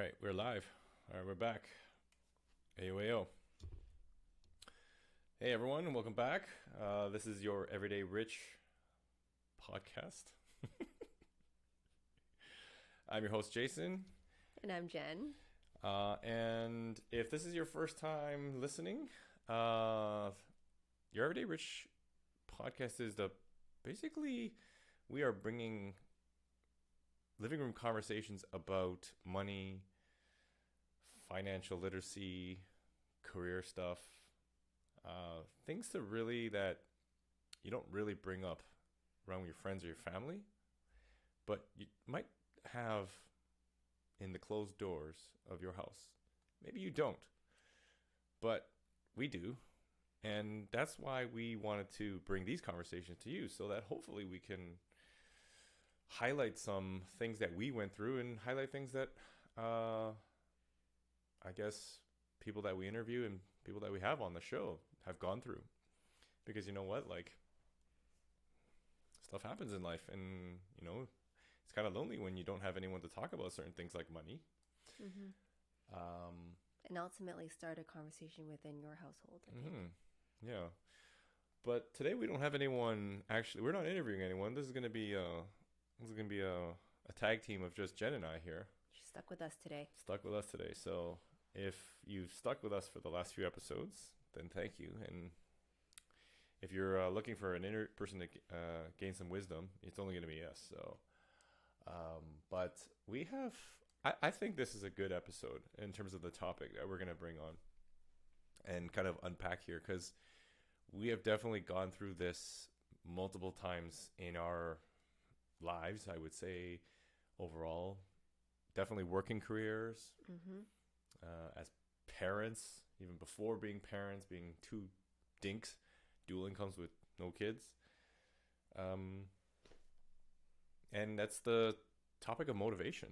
right, we're live. All right, we're back. AOAO. Hey everyone, and welcome back. Uh, this is your Everyday Rich podcast. I'm your host, Jason. And I'm Jenn. Uh, and if this is your first time listening, uh, your Everyday Rich podcast is the basically we are bringing living room conversations about money, financial literacy, career stuff, uh, things to really that you don't really bring up around your friends or your family, but you might have in the closed doors of your house. Maybe you don't, but we do. And that's why we wanted to bring these conversations to you so that hopefully we can highlight some things that we went through and highlight things that uh, I guess people that we interview and people that we have on the show have gone through. Because you know what? Like, stuff happens in life, and you know, it's kind of lonely when you don't have anyone to talk about certain things like money. Mm-hmm. Um, And ultimately start a conversation within your household. Mhm. Yeah. But today we don't have anyone actually we're not interviewing anyone. This is gonna be uh this is gonna be a, a tag team of just Jenn and I here. She's stuck with us today. Stuck with us today. So if you've stuck with us for the last few episodes, then thank you. And if you're uh, looking for an inner person to uh, gain some wisdom, it's only going to be us. So, um, but we have. I, I think this is a good episode in terms of the topic that we're going to bring on and kind of unpack here because we have definitely gone through this multiple times in our lives. I would say overall, definitely working careers, Mm-hmm. Uh, as parents, even before being parents, being two dinks, dual incomes with no kids. Um, and that's the topic of motivation,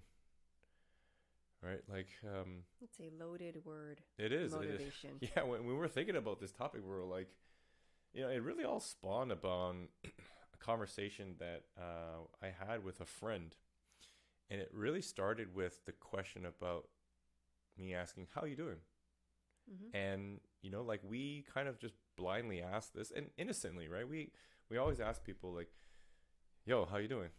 right? Like, um, It's a loaded word. it is. It is. Motivation. Yeah, when, when we were thinking about this topic, we were like, you know, it really all spawned upon a conversation that uh, I had with a friend, and it really started with the question about me asking, "How you doing?" Mm-hmm. And you know, like we kind of just blindly ask this, and innocently, right? We we always ask people like, "Yo, how you doing?"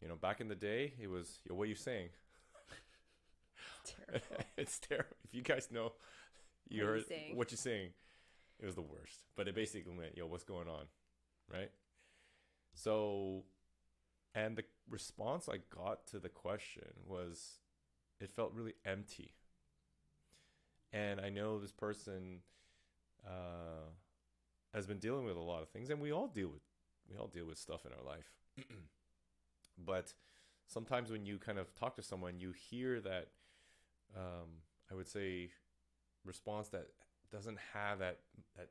You know, back in the day, it was, "Yo, what are you saying?" Terrible. it's terrible. If you guys know, you What you heard saying? what you're saying. It was the worst. But it basically meant, yo, what's going on? Right? So, and the response I got to the question was, it felt really empty. And I know this person uh, has been dealing with a lot of things, and we all deal with we all deal with stuff in our life. but sometimes when you kind of talk to someone, you hear that um, I would say response that doesn't have that that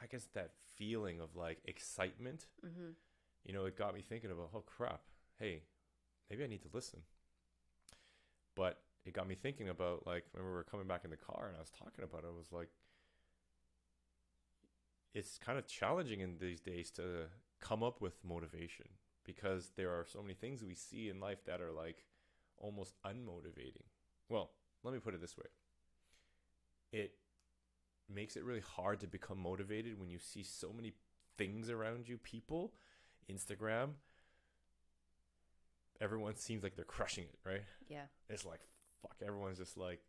I guess that feeling of like excitement. Mm-hmm. You know, it got me thinking about oh crap, hey, maybe I need to listen. But it got me thinking about like when we were coming back in the car and I was talking about it, I was like it's kind of challenging in these days to come up with motivation because there are so many things we see in life that are like almost unmotivating. Well, let me put it this way. It makes it really hard to become motivated when you see so many things around you, people, Instagram. Everyone seems like they're crushing it, right? Yeah. It's like fuck, everyone's just like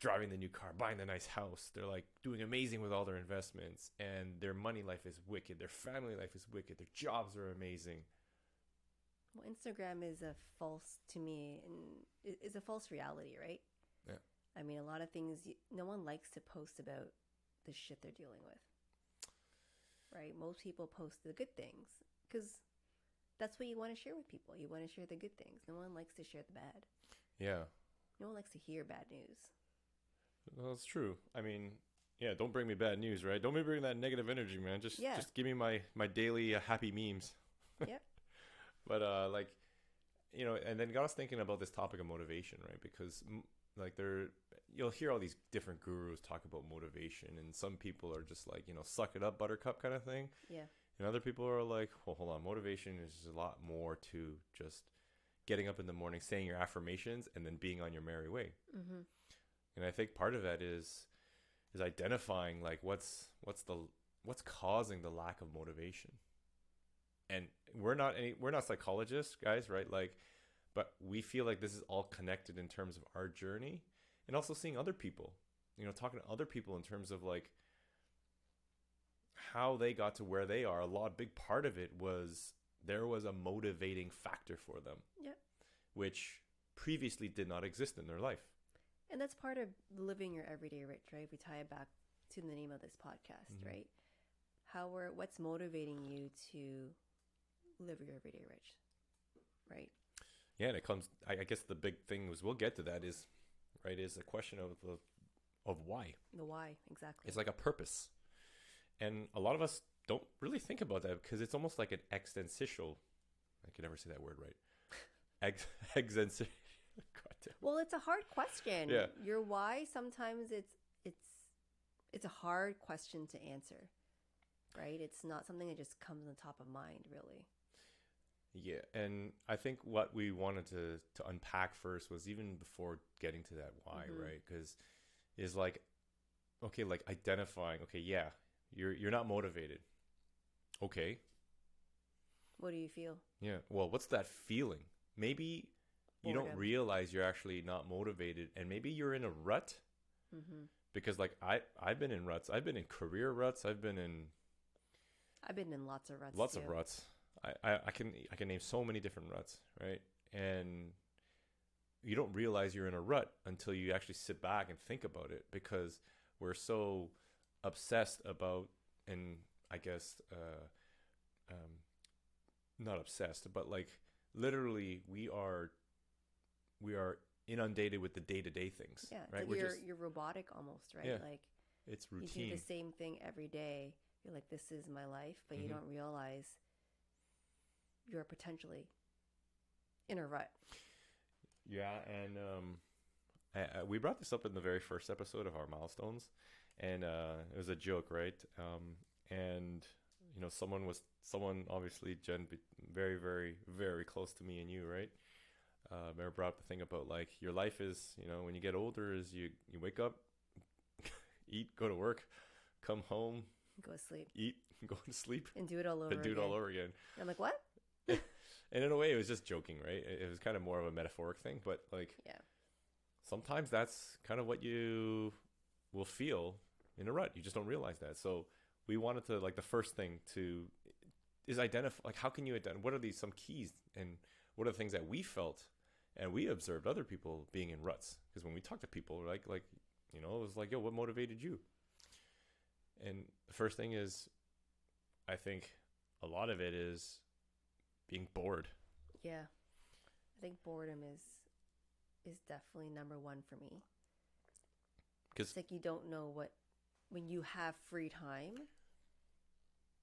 driving the new car, buying the nice house. They're like doing amazing with all their investments and their money life is wicked. Their family life is wicked. Their jobs are amazing. Well, Instagram is a false to me, and is a false reality, right? Yeah. I mean, a lot of things. No one likes to post about the shit they're dealing with, right? Most people post the good things because that's what you want to share with people. You want to share the good things. No one likes to share the bad. Yeah. No one likes to hear bad news. Well, that's true. I mean, yeah, don't bring me bad news, right? Don't me bring that negative energy, man. Just Yeah. just give me my my daily uh, happy memes. Yep. But uh like you know, and then got us thinking about this topic of motivation, right? Because like there you'll hear all these different gurus talk about motivation and some people are just like, you know, suck it up buttercup kind of thing. Yeah. And other people are like, well, hold on, motivation is a lot more to just getting up in the morning, saying your affirmations, and then being on your merry way. Mm-hmm. And I think part of that is is identifying like what's what's the what's causing the lack of motivation. And we're not any we're not psychologists, guys, right? Like but we feel like this is all connected in terms of our journey and also seeing other people. You know, talking to other people in terms of like how they got to where they are. A lot big part of it was there was a motivating factor for them. Yeah. Which previously did not exist in their life. And that's part of living your everyday rich, right? If we tie it back to the name of this podcast, Mhm. right? How are what's motivating you to live your everyday rich, right? Yeah, and it comes. I, I guess the big thing was we'll get to that is, right? Is a question of the of why. The why exactly. It's like a purpose, and a lot of us don't really think about that because it's almost like an existential. I can never say that word right. Ex existential. Well, it's a hard question. Yeah. Your why sometimes it's it's it's a hard question to answer, right? It's not something that just comes on top of mind, really. Yeah, and I think what we wanted to to unpack first was even before getting to that why, Mhm. right? Because is like, okay, like identifying. Okay, yeah, you're you're not motivated. Okay, What do you feel? yeah. Well, what's that feeling? Maybe you don't realize you're actually not motivated, and maybe you're in a rut. hmm Because like I I've been in ruts. I've been in career ruts. I've been in I've been in lots of ruts. lots too. of ruts. I, I, I can I can name so many different ruts, right? And you don't realize you're in a rut until you actually sit back and think about it because we're so obsessed about and I guess uh, um, not obsessed, but like literally we are we are inundated with the day to day things. Yeah, right. like you're just you're robotic almost, right? Yeah, Like it's routine. you do the same thing every day. You're like, this is my life, but you Mhm. don't realize you're potentially in a rut. Yeah, and um, I, I, we brought this up in the very first episode of our milestones, and uh, it was a joke, right? Um, and you know, someone was someone obviously Jenn, very, very, very close to me and you, right? Uh, Mary brought up the thing about like your life is, you know, when you get older, is you you wake up, eat, go to work, come home, Go to sleep eat, go to sleep, and do it all over. and do it again. all over again. And I'm like, what? And in a way, it was just joking, right? It, it was kind of more of a metaphoric thing, but like, Yeah. sometimes that's kind of what you will feel in a rut. You just don't realize that. So we wanted to like the first thing to is identify like how can you identify what are these some keys and what are the things that we felt and we observed other people being in ruts because when we talk to people like like you know it was like yo what motivated you and the first thing is i think a lot of it is being bored Yeah. I think boredom is is definitely number one for me. 'Cause- it's like you don't know what when you have free time.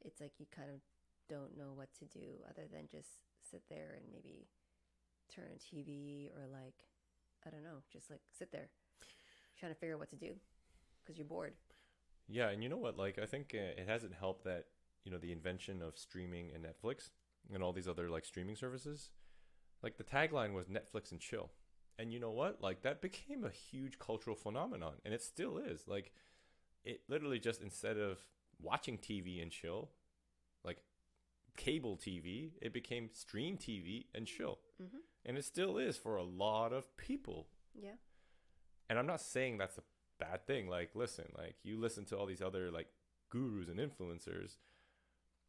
It's like you kind of don't know what to do other than just sit there and maybe turn on TV or like I don't know, just like sit there trying to figure out what to do because you're bored. Yeah, and you know what? Like, I think uh, it hasn't helped that you know the invention of streaming and Netflix and all these other like streaming services. Like the tagline was Netflix and chill, and you know what? Like that became a huge cultural phenomenon, and it still is. Like, it literally just instead of watching TV and chill, like cable TV, it became stream TV and chill, Mm-hmm. and it still is for a lot of people Yeah. and I'm not saying that's a bad thing. Like, listen, like you listen to all these other like gurus and influencers.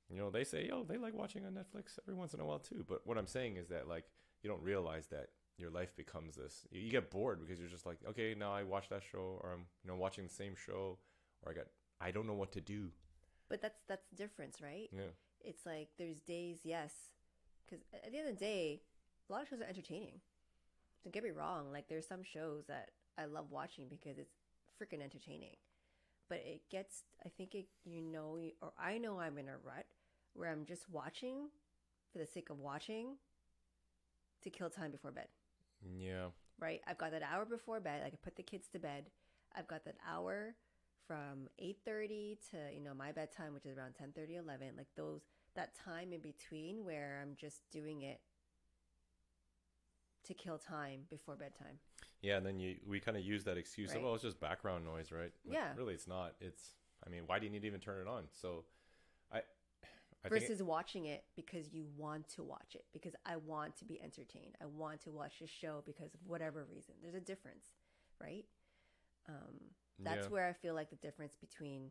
You know, they say, "Yo, they like watching on Netflix every once in a while too." But what I'm saying is that like you don't realize that your life becomes this. You, you get bored because you're just like, okay, now I watch that show, or I'm you know watching the same show, or I got I don't know what to do. But that's that's the difference, right? Yeah, It's like there's days, yes, because at the end of the day, a lot of shows are entertaining. Don't get me wrong. Like there's some shows that I love watching because it's freaking entertaining. But it gets, I think it, you know, or I know I'm in a rut where I'm just watching for the sake of watching to kill time before bed. yeah, Right? I've got that hour before bed. I can put the kids to bed. I've got that hour from 8:30 to, you know, my bedtime which is around 10:30 11, like those that time in between where I'm just doing it to kill time before bedtime. Yeah, and then you we kind of use that excuse Right. of oh it's just background noise, right? But Yeah. Really, it's not. It's I mean, why do you need to even turn it on? So, I I versus watching it because you want to watch it because I want to be entertained. I want to watch the show because of whatever reason. There's a difference, right? Um, that's Yeah. where I feel like the difference between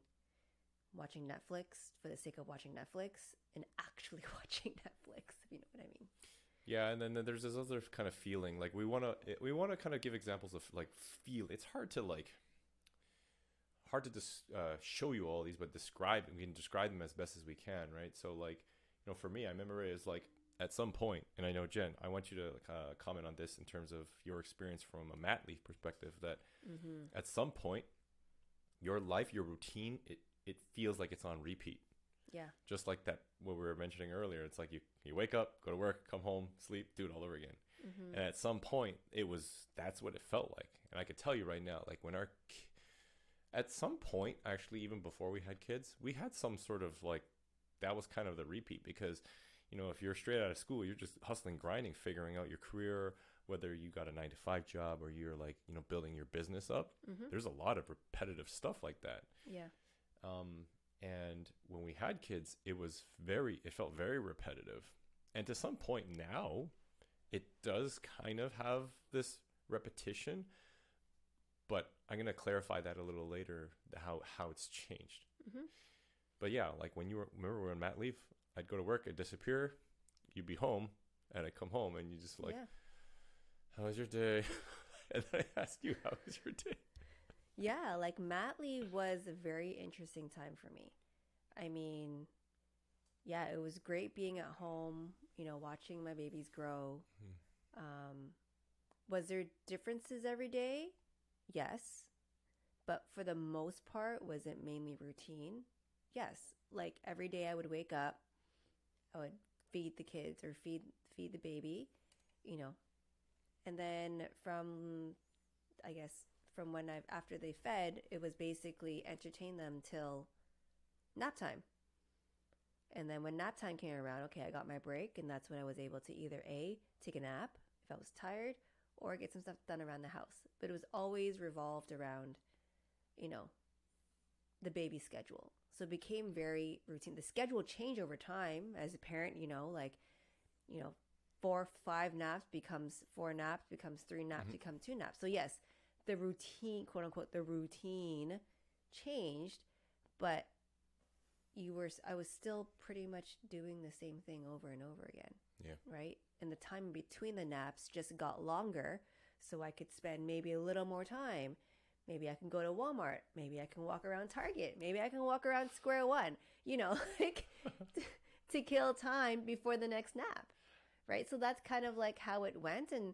watching Netflix for the sake of watching Netflix and actually watching Netflix, if you know what I mean. Yeah, and then there's this other kind of feeling like we want to we want to kind of give examples of like feel. It's hard to like hard to just uh, show you all these, but describe we can describe them as best as we can, right? So like you know, for me, I remember it was like at some point, and I know Jenn, I want you to uh, comment on this in terms of your experience from a mat leave perspective. That Mm-hmm. at some point, your life, your routine, it it feels like it's on repeat Yeah. just like that what we were mentioning earlier it's like you you wake up go to work come home sleep do it all over again Mm-hmm. and at some point it was that's what it felt like and i could tell you right now like when our at some point actually even before we had kids we had some sort of like that was kind of the repeat because you know if you're straight out of school you're just hustling grinding figuring out your career whether you got a 9 to 5 job or you're like you know building your business up Mm-hmm. there's a lot of repetitive stuff like that Yeah. um, and when we had kids, it was very, it felt very repetitive. And to some point now, it does kind of have this repetition. But I'm gonna clarify that a little later, how how it's changed. Mhm. But yeah, like when you were remember we were on mat leave, I'd go to work, I'd disappear, you'd be home, and I'd come home, and you just like, yeah. how was your day? and then I ask you, how was your day? Yeah, like mat leave was a very interesting time for me. I mean, yeah, it was great being at home, you know, watching my babies grow. Hmm. Um, was there differences every day? Yes. But for the most part, was it mainly routine? Yes. Like every day I would wake up, I would feed the kids or feed feed the baby, you know. And then from I guess from when I after they fed, it was basically entertain them till nap time. And then when nap time came around, okay, I got my break, and that's when I was able to either a take a nap if I was tired, or get some stuff done around the house. But it was always revolved around, you know, the baby schedule. So it became very routine. The schedule changed over time as a parent. You know, like, you know, four five naps becomes four naps becomes three naps Mhm. become two naps. So yes, the routine, quote unquote, the routine changed, but you were I was still pretty much doing the same thing over and over again. Yeah. Right? And the time between the naps just got longer so I could spend maybe a little more time. Maybe I can go to Walmart, maybe I can walk around Target, maybe I can walk around Square One, you know, like to kill time before the next nap. Right? So that's kind of like how it went and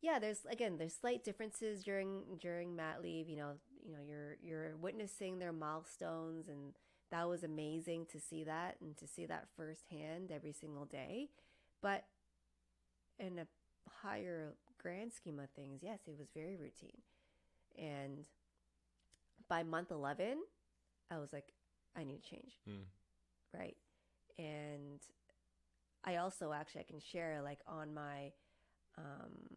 yeah, there's again there's slight differences during during mat leave. You know, you know you're you're witnessing their milestones, and that was amazing to see that and to see that firsthand every single day. But in a higher grand scheme of things, yes, it was very routine. And by month eleven, I was like, I need to change. Hmm. right? And i also actually i can share like on my um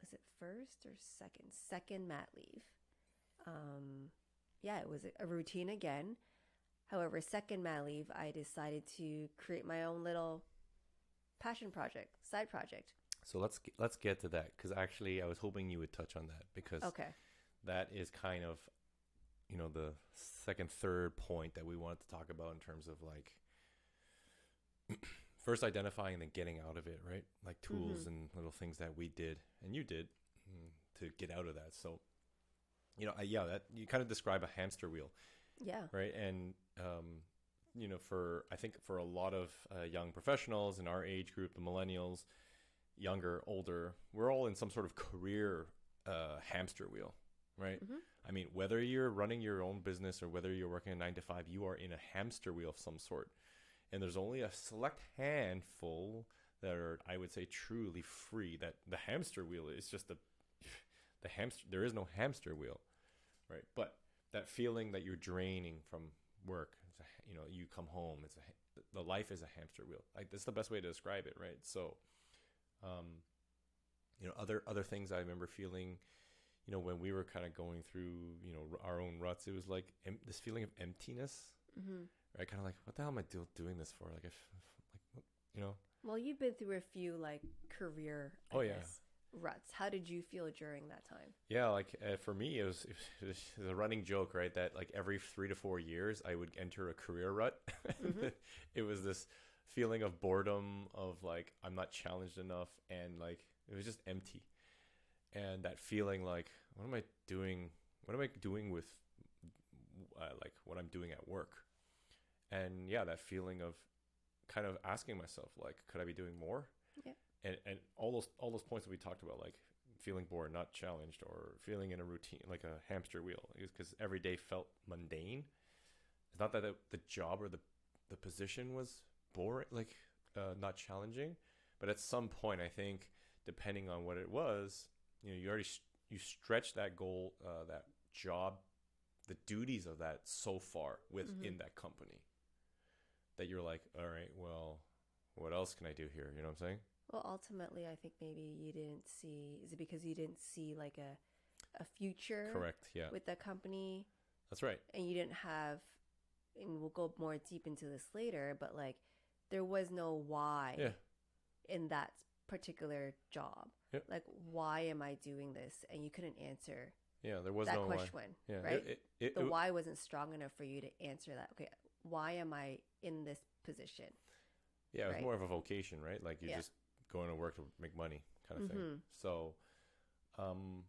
was it first or second? Second mat leave. Um yeah it was a routine again. However second mat leave i decided to create my own little passion project side project So let's get, let's get to that because actually I was hoping you would touch on that because okay. that is kind of you know the second third point that we wanted to talk about in terms of like first identifying and then getting out of it right? Like tools Mhm. and little things that we did and you did mm, to get out of that. So you know I, yeah that you kind of describe a hamster wheel. Yeah. Right? And um, you know for i think for a lot of uh, young professionals in our age group the millennials younger older we're all in some sort of career uh, hamster wheel right? Mhm. i mean whether you're running your own business or whether you're working a nine to five you are in a hamster wheel of some sort. And there's only a select handful that are i would say truly free that the hamster wheel is just the the hamster there is no hamster wheel right? But that feeling that you're draining from work it's a, you know you come home it's a the life is a hamster wheel. Like that's the best way to describe it right? So Um, you know, other other things I remember feeling, you know, when we were kind of going through, you know, our own ruts, it was like em- this feeling of emptiness, Mm-hmm. right? Kind of like, what the hell am I do- doing this for? Like, if, like, what, you know, Well, you've been through a few like career. I Oh, yeah. Ruts. How did you feel during that time? Yeah, like uh, for me, it was, it was it was a running joke, right? That like every three to four years, I would enter a career rut. Mhm. it was this feeling of boredom, of like I'm not challenged enough, and like it was just empty. And that feeling, like, what am I doing? What am I doing with, uh, like, what I'm doing at work? And yeah, that feeling of kind of asking myself, like, could I be doing more? Yeah. And and all those all those points that we talked about, like feeling bored, not challenged, or feeling in a routine, like a hamster wheel, because every day felt mundane. It's not that the job or the the position was boring, like uh, not challenging, but at some point, I think, depending on what it was, you know, you already you stretch that goal, uh, that job, the duties of that so far within that company that you're like, all right, well, what else can I do here? You know what I'm saying? Well, ultimately, I think maybe you didn't see. Is it because you didn't see like a a future Correct. Yeah, with the company, that's right. and you didn't have? And we'll go more deep into this later, but like there was no why Yeah, in that particular job. Yep. Like, why am I doing this? And you couldn't answer yeah. There was that no why. question. Yeah, right? It, it, it, the why wasn't strong enough for you to answer that. Okay, why am I in this position? Yeah, it was right? more of a vocation, right? Like you're Yeah. just going to work to make money, kind of thing. Mhm. So, um,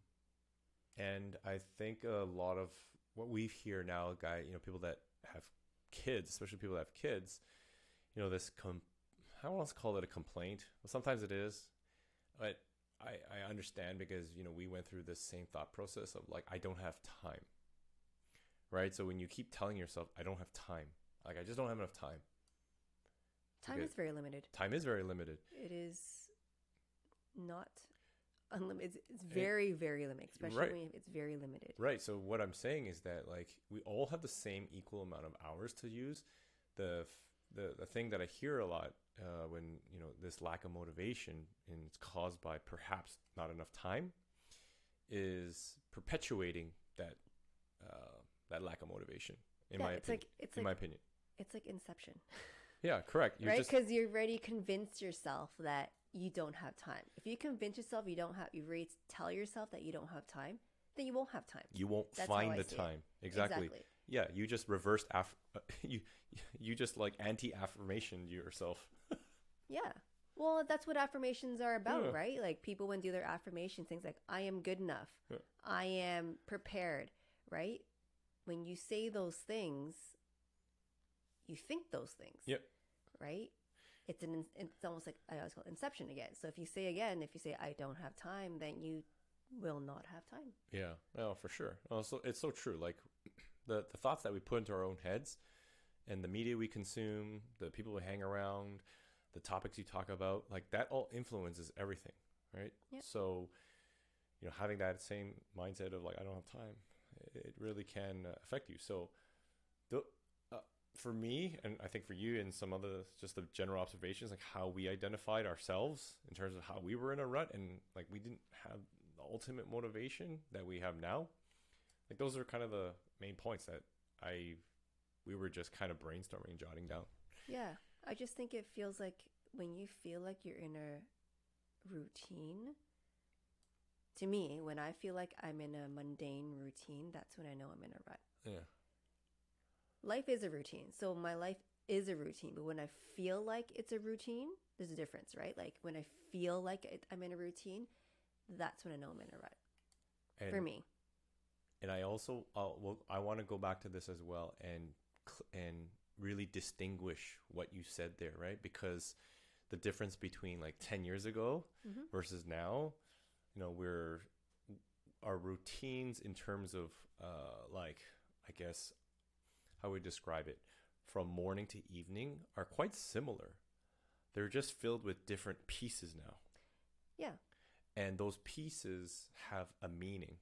and I think a lot of what we hear now, guy, you know, people that have kids, especially people that have kids, you know, this com- I don't want to call it a complaint, but sometimes it is. But I I understand because you know we went through this same thought process of like I don't have time, right? So when you keep telling yourself I don't have time, like I just don't have enough time. Time is very limited. Time is very limited. It is not unlimited. It's, it's very, very limited, especially Right. when it's very limited. Right. So what I'm saying is that like we all have the same equal amount of hours to use. The f- the the thing that I hear a lot uh, when you know this lack of motivation and it's caused by perhaps not enough time is perpetuating that uh, that lack of motivation. In yeah, my it's opinion. like it's in like my opinion. it's like Inception, Yeah. Correct. You're right? just Because you already convinced yourself that you don't have time. If you convince yourself you don't have, you already tell yourself that you don't have time, then you won't have time. you won't That's find the time exactly. Exactly. Yeah. You just reversed aff- you you just like anti affirmation yourself. Yeah. Well, that's what affirmations are about, Yeah. right? Like people when do their affirmations, things like "I am good enough," Yeah. "I am prepared," right? When you say those things, you think those things, Yep. right? It's an it's almost like I always call it inception again. So if you say again, if you say "I don't have time," then you will not have time. Yeah, no, for sure. Oh, so it's so true. Like the the thoughts that we put into our own heads, and the media we consume, the people we hang around, the topics you talk about, like that all influences everything, right? Yep. So, you know, having that same mindset of like I don't have time, it really can affect you. So, the uh, for me, and I think for you, and some other just the general observations, like how we identified ourselves in terms of how we were in a rut, and like we didn't have the ultimate motivation that we have now. Like those are kind of the main points that I we were just kind of brainstorming and jotting down. Yeah, I just think it feels like when you feel like you're in a routine. To me, when I feel like I'm in a mundane routine, that's when I know I'm in a rut. Yeah. Life is a routine. So my life is a routine, but when I feel like it's a routine, there's a difference, right? Like when I feel like I'm in a routine, that's when I know I'm in a rut. And, For me. and I also uh, well, I want to go back to this as well and and really distinguish what you said there, right? Because the difference between like 10 years ago Mhm. versus now, you know, we're our routines in terms of uh like I guess how we describe it from morning to evening are quite similar. They're just filled with different pieces now. Yeah. And those pieces have a meaning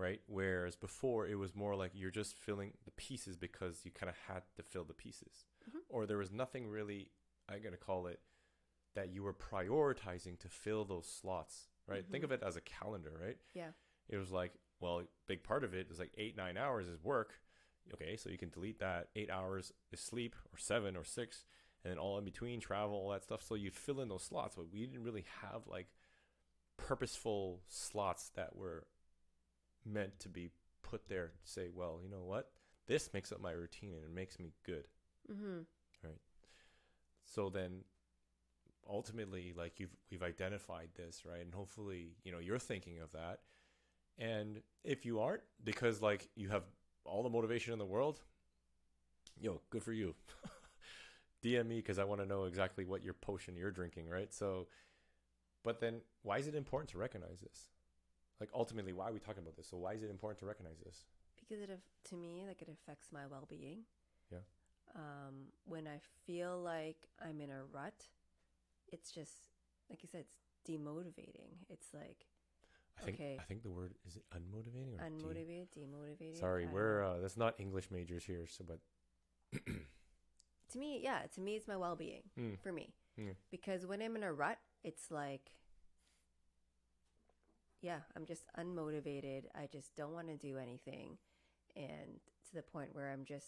right? Whereas before it was more like you're just filling the pieces because you kind of had to fill the pieces, Mhm. or there was nothing really. I'm gonna call it that you were prioritizing to fill those slots, right? Think Mhm. of it as a calendar, right? Yeah. It was like, well, big part of it is like eight, nine hours is work. Okay, so you can delete that. Eight hours is sleep, or seven, or six, and then all in between, travel, all that stuff. So you'd fill in those slots, but we didn't really have like purposeful slots that were meant to be put there to say, well, you know what? This makes up my routine and it makes me good. Mm-hmm. So then ultimately like you've we've identified this, right? And hopefully, you know, you're thinking of that. And if you aren't because like you have all the motivation in the world, yo, good for you. DM me because I want to know exactly what your potion you're drinking, right? So, but then why is it important to recognize this? Like ultimately, why are we talking about this? So why is it important to recognize this? Because it to me like it affects my well-being. Yeah. Um, when I feel like I'm in a rut, it's just like you said, it's demotivating. It's like I think Okay. I think the word is it unmotivating or de- unmotivated, demotivated. Sorry, I we're uh, that's not English majors here. So, but to me, yeah, to me, it's my well-being Mm. for me. Mm. Because when I'm in a rut, it's like, yeah, I'm just unmotivated. I just don't want to do anything, and to the point where I'm just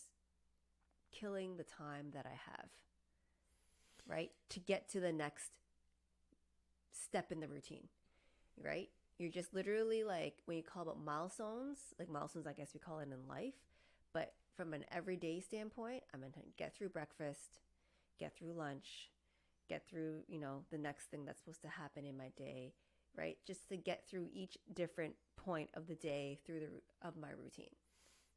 killing the time that I have, right, to get to the next step in the routine, right? You're just literally like when you call about milestones, like milestones, I guess we call it in life. But from an everyday standpoint, I'm going to get through breakfast, get through lunch, get through, you know, the next thing that's supposed to happen in my day, right? Just to get through each different point of the day through the of my routine,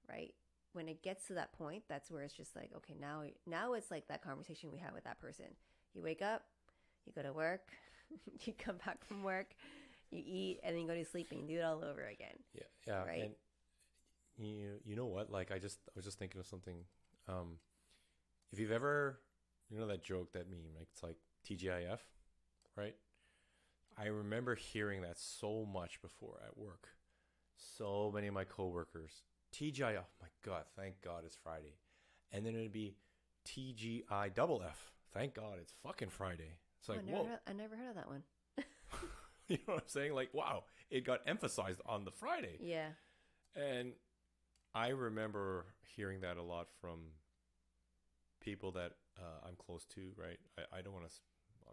right? When it gets to that point, that's where it's just like, okay, now now it's like that conversation we had with that person. You wake up, you go to work, you come back from work, you eat, and then you go to sleep and you do it all over again. yeah, yeah, Right. and you you know what? Like I just I was just thinking of something. Um, if you've ever you know that joke that meme, like it's like TGIF, right? I remember hearing that so much before at work. So many of my coworkers, TGI, Oh my God, thank God it's Friday, and then it'd be TGI double F. Thank God it's fucking Friday. It's like oh, I, never whoa. heard, I never heard of that one. You know what I'm saying? Like, wow, it got emphasized on the Friday. Yeah. And I remember hearing that a lot from people that uh, I'm close to, right? I, I don't want to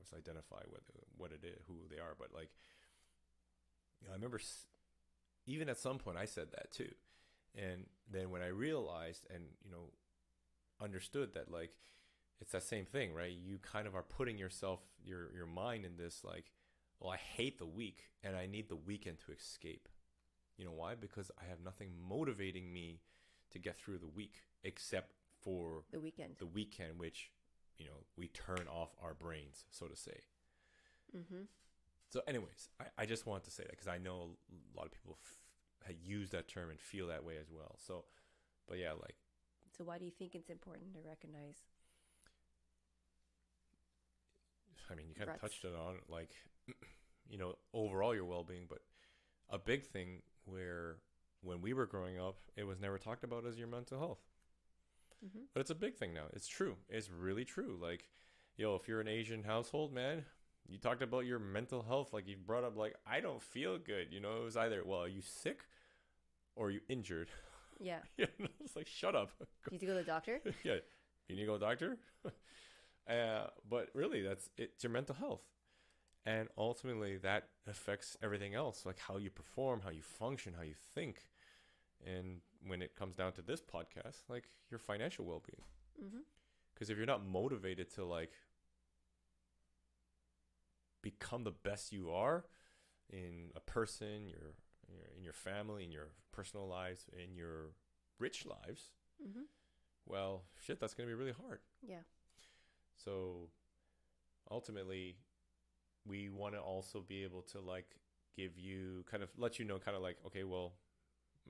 obviously identify what, what it is, who they are, but like, you know, I remember even at some point I said that too. And then when I realized and, you know, understood that like, it's that same thing, right? You kind of are putting yourself, your your mind in this like, well, I hate the week and I need the weekend to escape. You know why? Because I have nothing motivating me to get through the week except for The weekend. the weekend, which, you know, we turn off our brains, so to say. Mm-hmm. So, anyways, I, I just want to say that because I know a lot of people f- use that term and feel that way as well. So, but yeah, like, So why do you think it's important to recognize? I mean, you kind of touched it on, like, you know, overall your well being, but a big thing where when we were growing up, it was never talked about as your mental health. Mm-hmm. But it's a big thing now. It's true. It's really true. Like, yo, if you're an Asian household, man, you talked about your mental health. Like, you brought up, like, I don't feel good. You know, it was either, well, are you sick or are you injured? Yeah. you know, it's like, shut up. Do you need to go to the doctor? yeah. You need to go to the doctor? uh, but really, that's it's your mental health. And ultimately, that affects everything else, like how you perform, how you function, how you think. And when it comes down to this podcast, like your financial well being. Mm-hmm. Because if you're not motivated to like become the best you are in a person, your, your in your family, in your personal lives, in your rich lives, Mm-hmm. well, shit, that's gonna be really hard. Yeah. So ultimately, we want to also be able to like give you kind of let you know, kind of like, okay, well,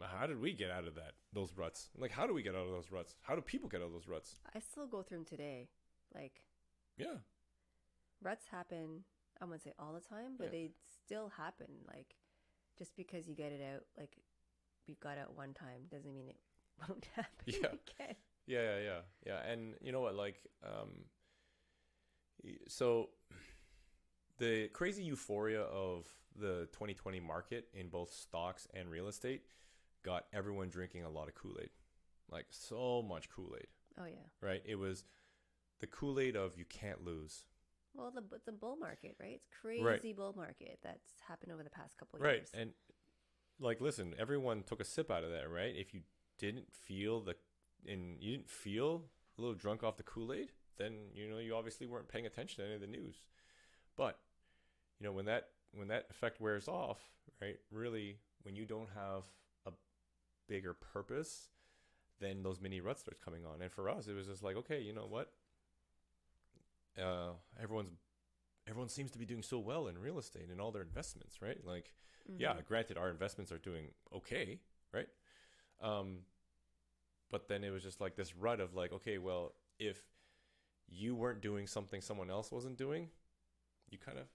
how did we get out of that those ruts? Like, how do we get out of those ruts? How do people get out of those ruts? I still go through them today. Like Yeah, ruts happen. I wouldn't say all the time, but Yeah. they still happen. Like just because you get it out, like we've got out one time, doesn't mean it won't happen Yeah. again. Yeah, yeah, yeah, yeah. And you know what? Like, um, so the crazy euphoria of the 2020 market in both stocks and real estate got everyone drinking a lot of Kool Aid, like so much Kool Aid, Oh yeah. right? It was the Kool Aid of you can't lose, Well, the it's a bull market, right? It's crazy bull market that's happened over the past couple of right? years. And like, listen, everyone took a sip out of that, right? If you didn't feel the, and you didn't feel a little drunk off the Kool Aid, then you know you obviously weren't paying attention to any of the news. But you know when that when that effect wears off, right? Really, when you don't have bigger purpose, then those mini ruts starts coming on. And for us, it was just like, okay, you know what? Uh, everyone's everyone seems to be doing so well in real estate and all their investments, right? Like, yeah, Mhm. granted, our investments are doing okay, right? Um, but then it was just like this rut of like, okay, well, if you weren't doing something someone else wasn't doing, you kind of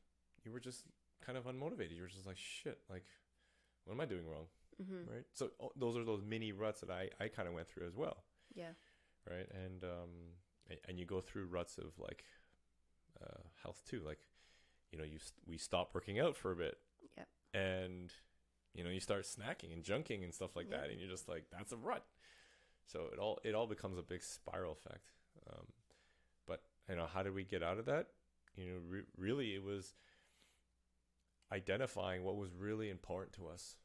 you were just kind of unmotivated. You were just like, shit, like, what am I doing wrong, Mhm. right? So oh, those are those mini ruts that I I kind of went through as well Yeah. right? And um, and you go through ruts of like uh, health too. Like, you know, you we stop working out for a bit, Yep. and you know, you start snacking and junking and stuff like Yep. that, and you're just like, that's a rut. So it all it all becomes a big spiral effect. Um, but you know, how did we get out of that? You know, re- really, it was identifying what was really important to us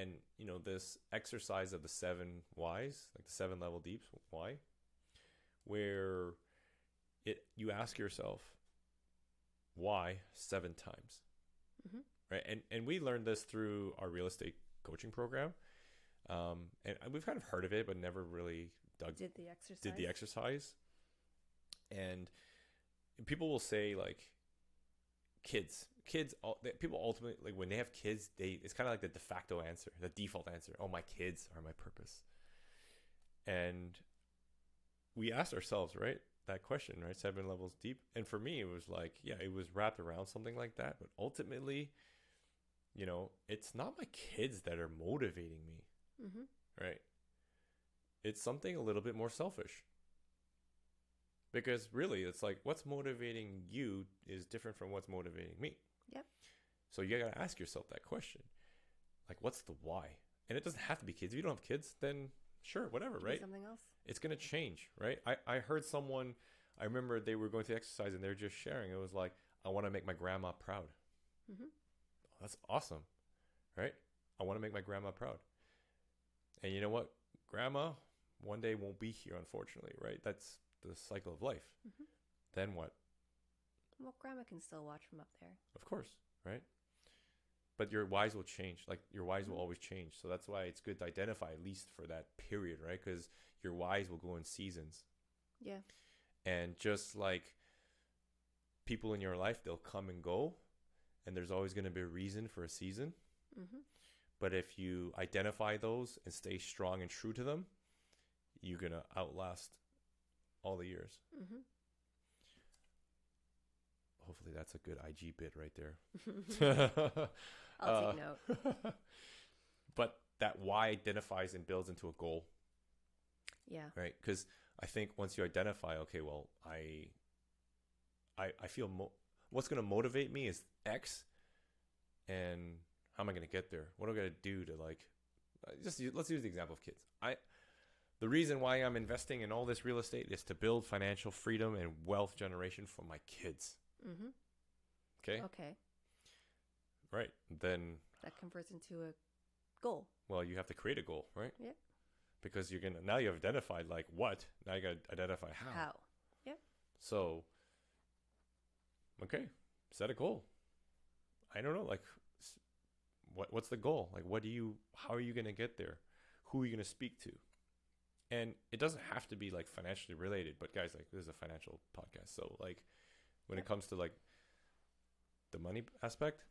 and you know this exercise of the seven whys like the seven level deeps why? Where it you ask yourself why seven times? Mhm. right? And and we learned this through our real estate coaching program. Um and we've kind of heard of it but never really dug Did the exercise? did the exercise. And people will say like kids kids people ultimately like when they have kids they it's kind of like the de facto answer the default answer oh my kids are my purpose and we asked ourselves right that question right seven levels deep and for me it was like yeah it was wrapped around something like that but ultimately you know it's not my kids that are motivating me Mhm. right? It's something a little bit more selfish. Because really, it's like what's motivating you is different from what's motivating me. Yep. So you gotta ask yourself that question. Like, what's the why? And it doesn't have to be kids. If you don't have kids, then sure, whatever, right? Something else. It's gonna change, right? I, I heard someone I remember they were going to exercise and they were just sharing. It was like, I wanna make my grandma proud. Mhm. That's awesome. Right? I wanna make my grandma proud. And you know what? Grandma one day won't be here, unfortunately, right? That's the cycle of life. Mhm. Then what? Well, grandma can still watch from up there. Of course, right? But your whys will change. Like your whys will Mhm. always change. So that's why it's good to identify at least for that period, right? Because your whys will go in seasons. Yeah. And just like people in your life, they'll come and go, and there's always going to be a reason for a season. Mhm. But if you identify those and stay strong and true to them, you're going to outlast all the years. Mhm. Hopefully, that's a good IG bit right there. I'll Uh, take note. but that why identifies and builds into a goal, Yeah. right? Because I think once you identify, okay, well, I, I, I feel mo- what's going to motivate me is X, and how am I going to get there? What am I going to do to like, uh, just use, let's use the example of kids. I, the reason why I'm investing in all this real estate is to build financial freedom and wealth generation for my kids. Mhm. Okay, Okay. right? Then That converts into a goal. well, you have to create a goal, right? Yep. Because you're gonna now you've identified like what. Now you gotta identify how. How? Yeah. So, okay, set a goal. I don't know, like, what what's the goal? Like, what do you? How are you gonna get there? Who are you gonna speak to? And it doesn't have to be like financially related, but guys, like, this is a financial podcast, so like, when it comes to like the money aspect,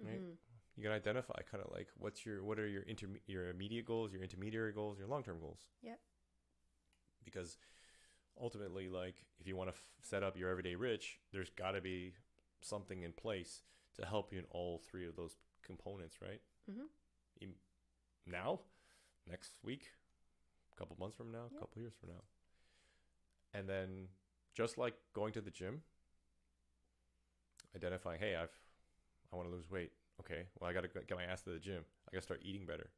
Right. Mhm. you can identify kind of like what's your what are your interme- your immediate goals, your intermediary goals, your long term goals. Yep. Because ultimately, like if you want to f- set up your everyday rich, there's got to be something in place to help you in all three of those components, right? Mm-hmm. Em- Now, next week, a couple months from now, a Yep. couple years from now, and then just like going to the gym, identifying, hey, I've I want to lose weight. Okay, well I got to get my ass to the gym. I got to start eating better.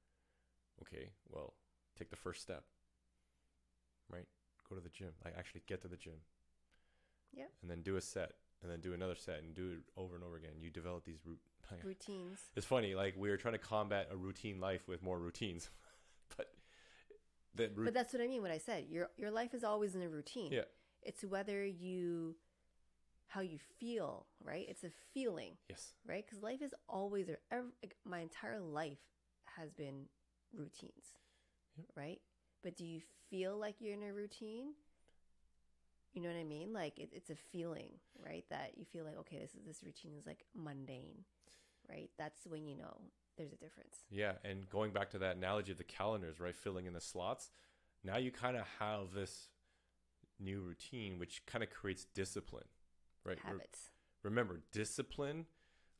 Okay, well take the first step. Right, go to the gym. Like actually get to the gym. Yeah. And then do a set, and then do another set, and do it over and over again. You develop these root. Routines. It's funny, like we are trying to combat a routine life with more routines, but the root- But that's what I mean. What I said, your your life is always in a routine. Yeah. It's whether you, how you feel, right? It's a feeling, yes, right? Because life is always or ev- like, my entire life has been routines, Yep. right? But do you feel like you're in a routine? You know what I mean? Like it, it's a feeling, right? That you feel like okay, this is this routine is like mundane, right? That's when you know there's a difference. yeah. And going back to that analogy of the calendars, right, filling in the slots. Now you kind of have this new routine, which kind of creates discipline, right? Re- remember, discipline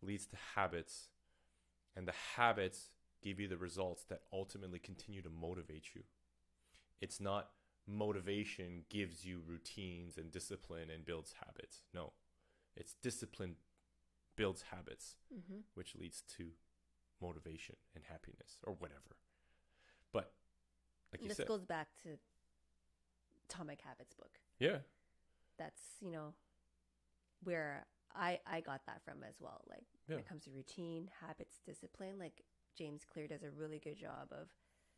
leads to habits, and the habits give you the results that ultimately continue to motivate you. It's not motivation gives you routines and discipline and builds habits. No, it's discipline builds habits, Mm-hmm. which leads to motivation and happiness or whatever. But like you this said, goes back to Atomic Habits book. yeah, That's you know where I I got that from as well. Like when it comes to routine, habits, discipline. Like James Clear does a really good job of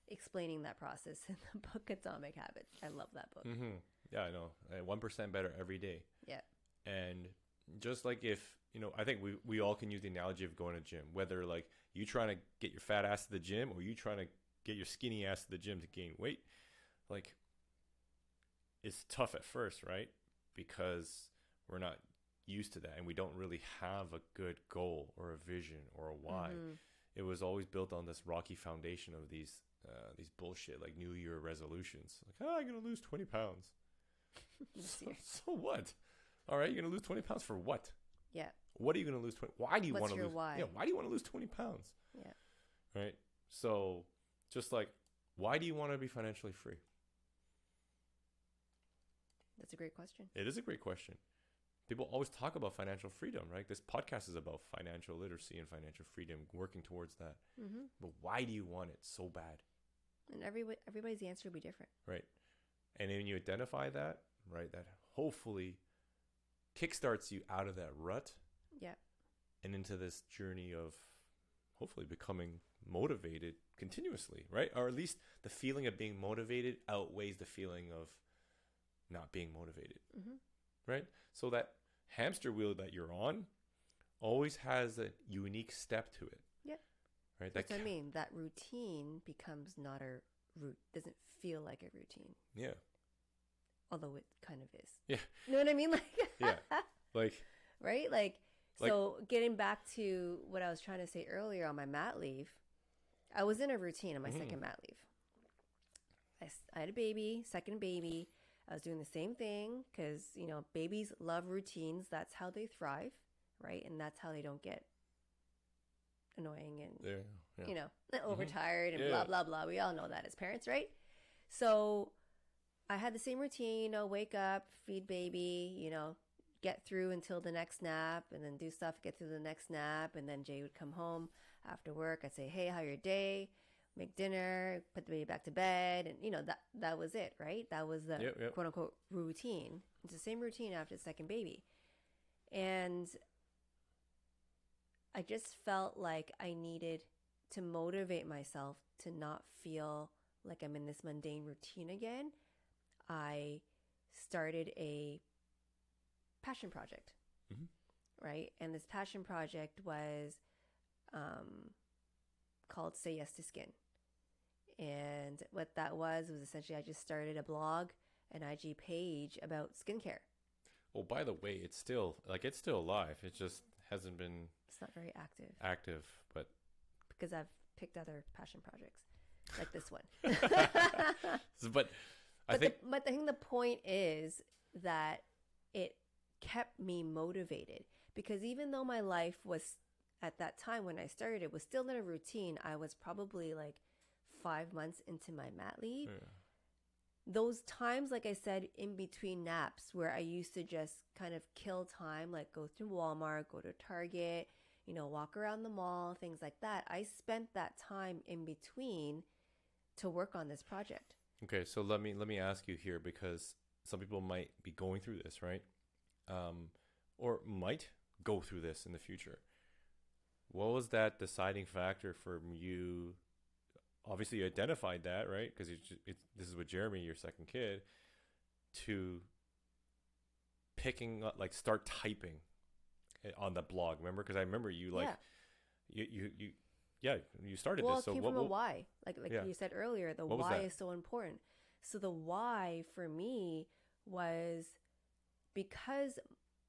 explaining that process in the book Atomic Habits. I love that book. hmm yeah, I know, one percent better every day. Yeah. And just like if you know, I think we we all can use the analogy of going to gym. Whether like you trying to get your fat ass to the gym or you trying to get your skinny ass to the gym to gain weight, like it's tough at first, right? Because we're not used to that and we don't really have a good goal or a vision or a why. Mhm. It was always built on this rocky foundation of these uh, these bullshit like New Year resolutions. Like, oh, I'm gonna lose twenty pounds. So, so what? All right, you're gonna lose twenty pounds for what? Yeah. What are you gonna lose twenty? Why do you want to lose? why? Yeah, why do you want to lose twenty pounds? Yeah. Right. So, just like, why do you want to be financially free? That's a great question. It is a great question. People always talk about financial freedom, right? This podcast is about financial literacy and financial freedom, working towards that. hmm But why do you want it so bad? And every everybody's answer will be different. right? And then you identify that, right? That hopefully kickstarts you out of that rut Yeah. and into this journey of hopefully becoming motivated continuously, right? Or at least the feeling of being motivated outweighs the feeling of not being motivated, hmm right? So that hamster wheel that you're on always has a unique step to it. Yeah. Right? That's what I mean. That routine becomes not a root. Doesn't feel like a routine, Yeah. although it kind of is. Yeah. You know what I mean? Like. Yeah. Like right? Like, Like- so getting back to what I was trying to say earlier on my mat leave, I was in a routine on my Mhm. second mat leave. I had a baby, second baby. I was doing the same thing because, you know, babies love routines. That's how they thrive, right? And that's how they don't get annoying and yeah. yeah. you know, mm-hmm. overtired and Yeah. blah, blah, blah. We all know that as parents, right? So I had the same routine, you know, wake up, feed baby, you know, get through until the next nap and then do stuff, get through the next nap. And then Jay would come home after work. I'd say, hey, how your day? Make dinner, put the baby back to bed. And, you know, that, that was it, right? That was the Yep, yep. quote unquote routine. It's the same routine after the second baby. And I just felt like I needed to motivate myself to not feel like I'm in this mundane routine again. I started a passion project, Mhm. right? And this passion project was um, called Say Yes to Skin. And what that was was essentially I just started a blog, an IG page about skincare. Oh, by the way, it's still like it's still alive. It just hasn't been It's not very active active, but because I've picked other passion projects like this one. but I but, think the, but I think the point is that it kept me motivated because even though my life was at that time when I started, it was still in a routine. I was probably like five months into my mat leave. yeah, those times, like I said, in between naps, where I used to just kind of kill time, like go to Walmart, go to Target, you know, walk around the mall, things like that. I spent that time in between to work on this project. Okay, so let me let me ask you here because some people might be going through this, right? Um, or might go through this in the future. What was that deciding factor for you? Obviously, you identified that, right? Because this is with Jeremy, your second kid, to picking up, like start typing eh, on the blog. Remember? Because I remember you like yeah. you you you yeah you started well, this. So came what, from a why. Like like Yeah. you said earlier, the What why is so important. So the why for me was because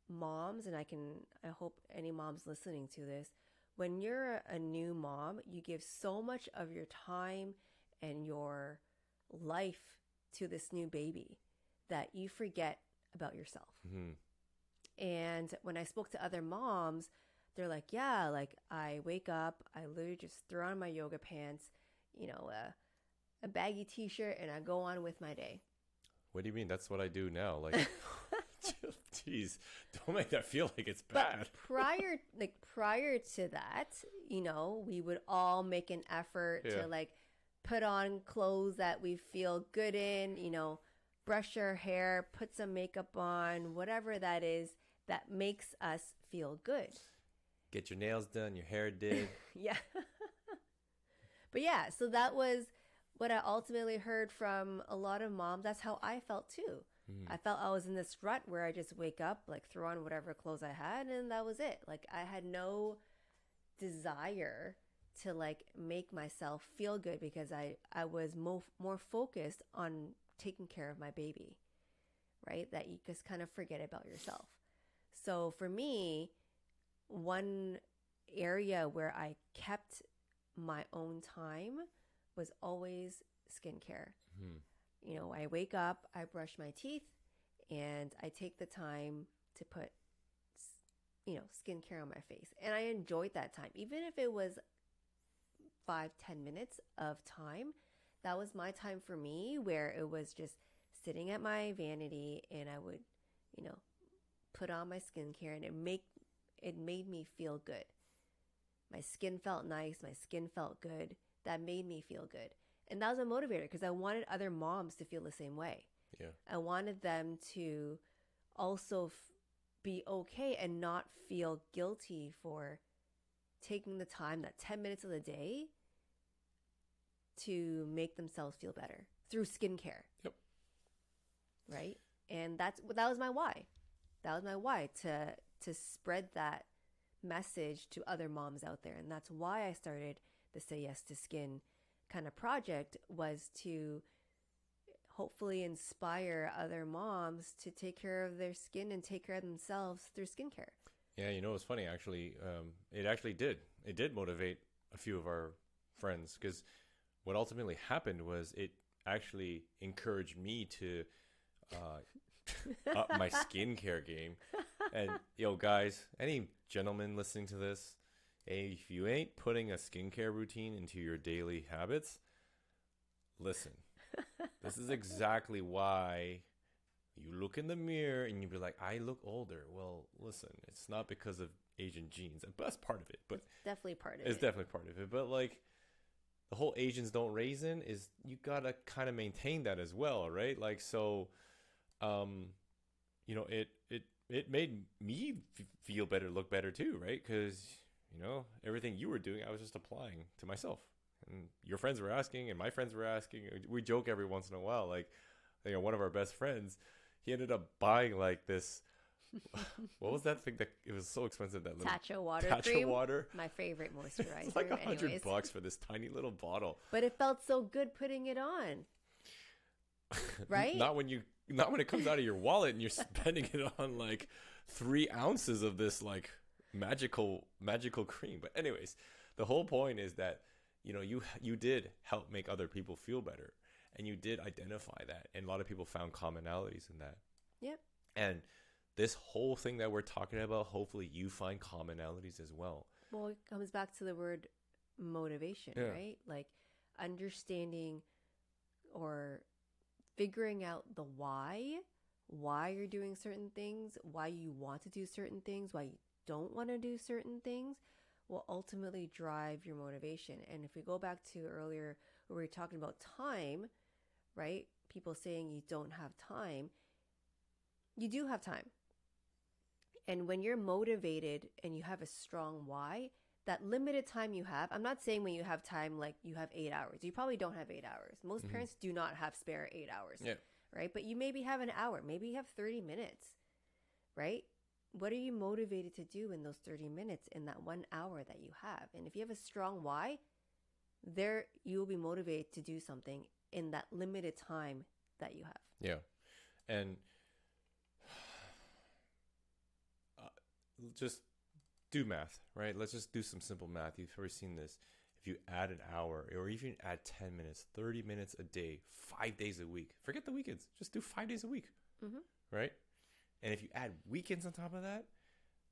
moms, and I can I hope any moms listening to this, when you're a new mom, you give so much of your time and your life to this new baby that you forget about yourself. Mhm. And when I spoke to other moms, they're like, yeah, like I wake up, I literally just throw on my yoga pants, you know, a, a baggy t shirt, and I go on with my day. What do you mean? That's what I do now. Like, jeez, don't make that feel like it's bad. But prior, like prior to that, you know, we would all make an effort Yeah. to like put on clothes that we feel good in, you know, brush our hair, put some makeup on, whatever that is that makes us feel good. Get your nails done, your hair did. Yeah. but yeah, so that was what I ultimately heard from a lot of moms. That's how I felt too. Mhm. I felt I was in this rut where I just wake up, like throw on whatever clothes I had, and that was it. Like I had no desire to like make myself feel good because I I was mo- more focused on taking care of my baby, right? That you just kind of forget about yourself. So for me, one area where I kept my own time was always skincare Mhm. You know, I wake up, I brush my teeth, and I take the time to put, you know, skincare on my face. And I enjoyed that time. Even if it was five, ten minutes of time, that was my time for me where it was just sitting at my vanity and I would, you know, put on my skincare and it make it made me feel good. My skin felt nice, my skin felt good. That made me feel good. And that was a motivator because I wanted other moms to feel the same way. Yeah. I wanted them to also f- be okay and not feel guilty for taking the time, that 10 minutes of the day, to make themselves feel better through skincare. Yep. Right? And that's that was my why. That was my why to to spread that message to other moms out there. And that's why I started the Say Yes to Skin kind of project was to hopefully inspire other moms to take care of their skin and take care of themselves through skincare. Yeah, you know, it's funny actually. Um, it actually did. It did motivate a few of our friends because what ultimately happened was it actually encouraged me to uh, up my skincare game. And yo, guys, any gentlemen listening to this, if you ain't putting a skincare routine into your daily habits, listen. this is exactly why you look in the mirror and you be like, I look older. Well, listen, it's not because of Asian genes. But that's part of it. But Definitely part of it's it. definitely part of it. But like the whole Asians don't raisin is you gotta kind of maintain that as well, right? Like so, um, you know, it it it made me f- feel better, look better too, right? Because you know everything you were doing, I was just applying to myself, and your friends were asking, and my friends were asking. We joke every once in a while, like you know, one of our best friends, he ended up buying like this. what was that thing that it was so expensive that little Tatcha water Tatcha cream. water? My favorite moisturizer. It's like a hundred bucks for this tiny little bottle. But it felt so good putting it on. Right? not when you not when it comes out of your wallet and you're spending it on like three ounces of this like magical magical cream. But anyways, the whole point is that you know you you did help make other people feel better, and you did identify that, and a lot of people found commonalities in that. Yep. And this whole thing that we're talking about, hopefully you find commonalities as well. Well, it comes back to the word motivation, Yeah. right? Like understanding or figuring out the why, why you're doing certain things, why you want to do certain things, why you don't want to do certain things will ultimately drive your motivation. And if we go back to earlier where we were talking about time, right? People saying you don't have time, you do have time. And when you're motivated and you have a strong why, that limited time you have, I'm not saying when you have time like you have eight hours. You probably don't have eight hours. Most Mhm. parents do not have spare eight hours. Yeah. Right. But you maybe have an hour, maybe you have 30 minutes. Right. What are you motivated to do in those 30 minutes in that one hour that you have? And if you have a strong why, there you will be motivated to do something in that limited time that you have. Yeah. And uh, just do math, right? Let's just do some simple math. You've already seen this. If you add an hour or even add 10 minutes, 30 minutes a day, five days a week, forget the weekends, just do five days a week, Mhm. right? And if you add weekends on top of that,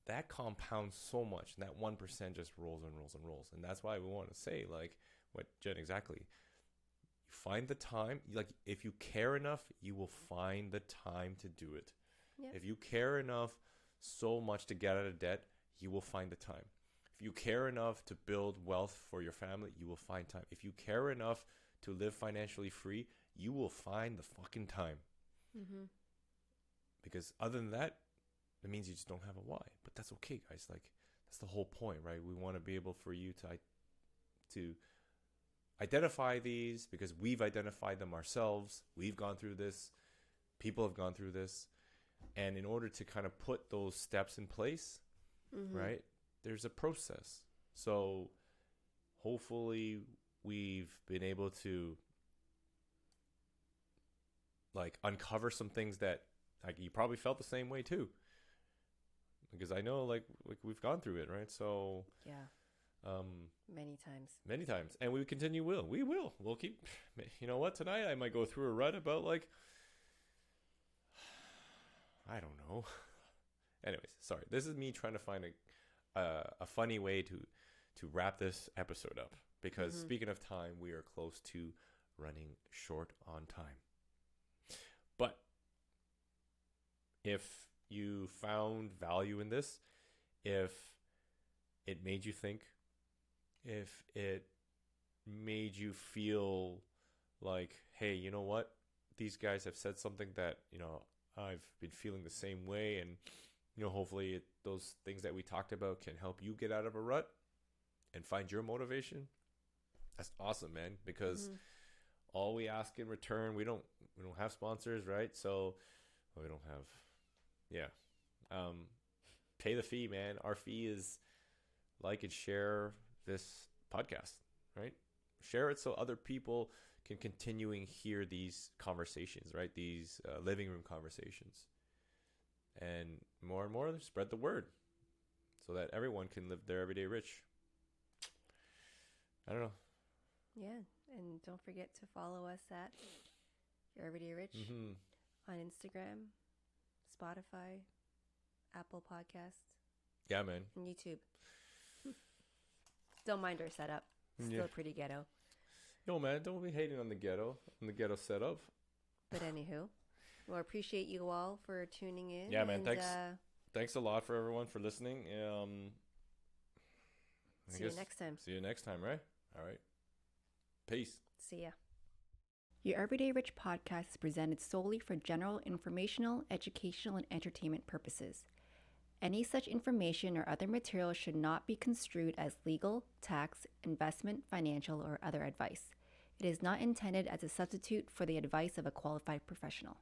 that compounds so much. And that 1% just rolls and rolls and rolls. And that's why we want to say, like, what Jenn exactly you find the time like if you care enough you will find the time to do it if you care enough so much to get out of debt you will find the time if you care enough to build wealth for your family you will find time if you care enough to live financially free you will find the fucking time Mm-hmm. Because other than that it means you just don't have a why. But that's okay guys. Like that's the whole point right? We want to be able for you to to identify these because we've identified them ourselves. We've gone through this. People have gone through this. And in order to kind of put those steps in place Mm-hmm. right there's a process. So hopefully we've been able to like uncover some things that like you probably felt the same way too. Because i know like, like we've gone through it right? So Yeah. um Many times. many times. And we continue will. We will. We'll keep you know what? Tonight i might go through a rut about like i don't know. Anyways sorry. This is me trying to find a uh, a funny way to to wrap this episode up. Because Mhm. speaking of time we are close to running short on time. But if you found value in this if it made you think if it made you feel like, hey, you know what? These guys have said something that, you know, I've been feeling the same way. And, you know, hopefully it, those things that we talked about can help you get out of a rut and find your motivation. That's awesome, man. Because Mhm. all we ask in return, we don't, we don't have sponsors, right? So we don't have, yeah. Um, pay the fee, man. Our fee is like and share this podcast, right? Share it so other people can continuing hear these conversations, right? These uh, living room conversations. And more and more, spread the word so that everyone can live their everyday rich. I don't know. Yeah. And don't forget to follow us at Your Everyday Rich hmm on Instagram, Spotify, Apple Podcasts, Yeah, man. and YouTube. don't mind our setup. Still Yeah. pretty ghetto. Yo, man, don't be hating on the ghetto, on the ghetto setup. But anywho, well, appreciate you all for tuning in. Yeah, man, and, thanks. Uh, Thanks a lot for everyone for listening. Um, I see you next time. See you next time, right? All right. Peace. See ya. Your Everyday Rich podcast is presented solely for general informational, educational, and entertainment purposes. Any such information or other material should not be construed as legal, tax, investment, financial, or other advice. It is not intended as a substitute for the advice of a qualified professional.